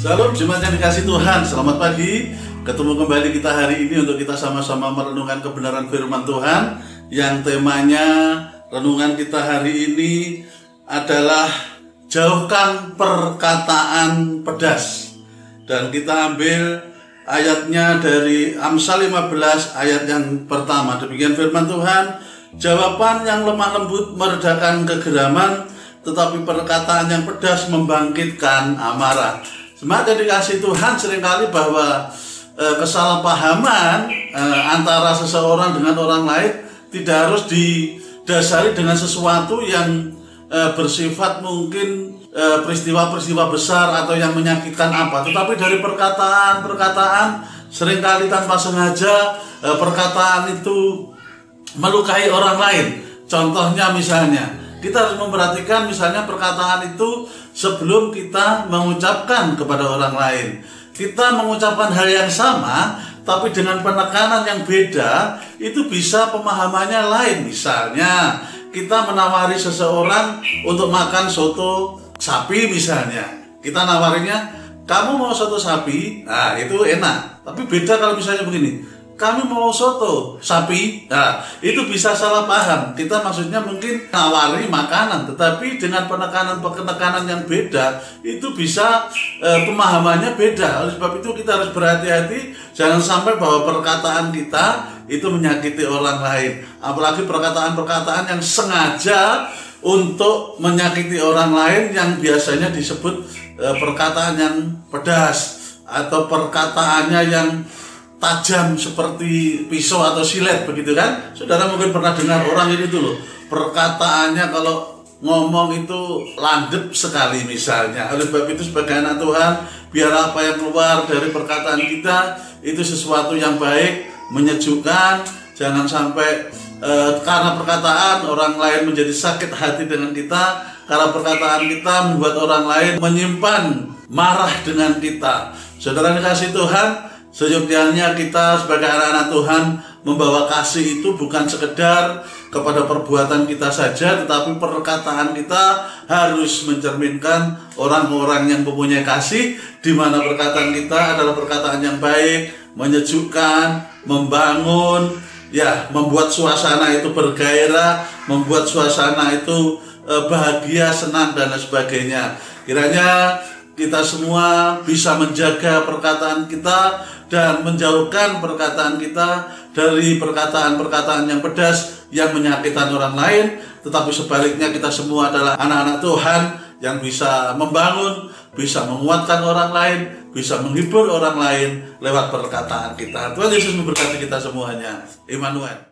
Salam Jumat yang dikasih Tuhan. Selamat pagi. Ketemu kembali kita hari ini untuk kita sama-sama merenungkan kebenaran firman Tuhan yang temanya renungan kita hari ini adalah jauhkan perkataan pedas. Dan kita ambil ayatnya dari Amsal 15 ayat yang pertama. Demikian firman Tuhan, jawaban yang lemah lembut meredakan kegeraman, tetapi perkataan yang pedas membangkitkan amarah. Semakin dikasih Tuhan sering kali bahwa e, kesalahpahaman e, antara seseorang dengan orang lain tidak harus didasari dengan sesuatu yang e, bersifat mungkin e, peristiwa-peristiwa besar atau yang menyakitkan apa, tetapi dari perkataan-perkataan sering kali tanpa sengaja e, perkataan itu melukai orang lain. Contohnya misalnya kita harus memperhatikan misalnya perkataan itu sebelum kita mengucapkan kepada orang lain. Kita mengucapkan hal yang sama, tapi dengan penekanan yang beda, itu bisa pemahamannya lain. Misalnya, kita menawari seseorang untuk makan soto sapi misalnya. Kita nawarinya, kamu mau soto sapi? Nah, itu enak. Tapi beda kalau misalnya begini, kami mau soto sapi? Nah itu bisa salah paham. Kita maksudnya mungkin nawari makanan tetapi dengan penekanan penekanan yang beda itu bisa e, pemahamannya beda. Oleh sebab itu kita harus berhati-hati jangan sampai bahwa perkataan kita itu menyakiti orang lain. Apalagi perkataan-perkataan yang sengaja untuk menyakiti orang lain yang biasanya disebut e, perkataan yang pedas atau perkataannya yang tajam seperti pisau atau silet begitu kan? Saudara mungkin pernah dengar orang ini tuh loh perkataannya kalau ngomong itu landep sekali misalnya. Oleh sebab itu sebagai anak Tuhan biar apa yang keluar dari perkataan kita itu sesuatu yang baik, menyejukkan, jangan sampai e, karena perkataan orang lain menjadi sakit hati dengan kita, karena perkataan kita membuat orang lain menyimpan marah dengan kita. Saudara dikasih Tuhan, Seyogyanya kita sebagai anak-anak Tuhan membawa kasih itu bukan sekedar kepada perbuatan kita saja tetapi perkataan kita harus mencerminkan orang-orang yang mempunyai kasih di mana perkataan kita adalah perkataan yang baik, menyejukkan, membangun, ya, membuat suasana itu bergairah, membuat suasana itu eh, bahagia, senang dan sebagainya. Kiranya kita semua bisa menjaga perkataan kita dan menjauhkan perkataan kita dari perkataan-perkataan yang pedas yang menyakitkan orang lain tetapi sebaliknya kita semua adalah anak-anak Tuhan yang bisa membangun, bisa menguatkan orang lain, bisa menghibur orang lain lewat perkataan kita. Tuhan Yesus memberkati kita semuanya. Immanuel.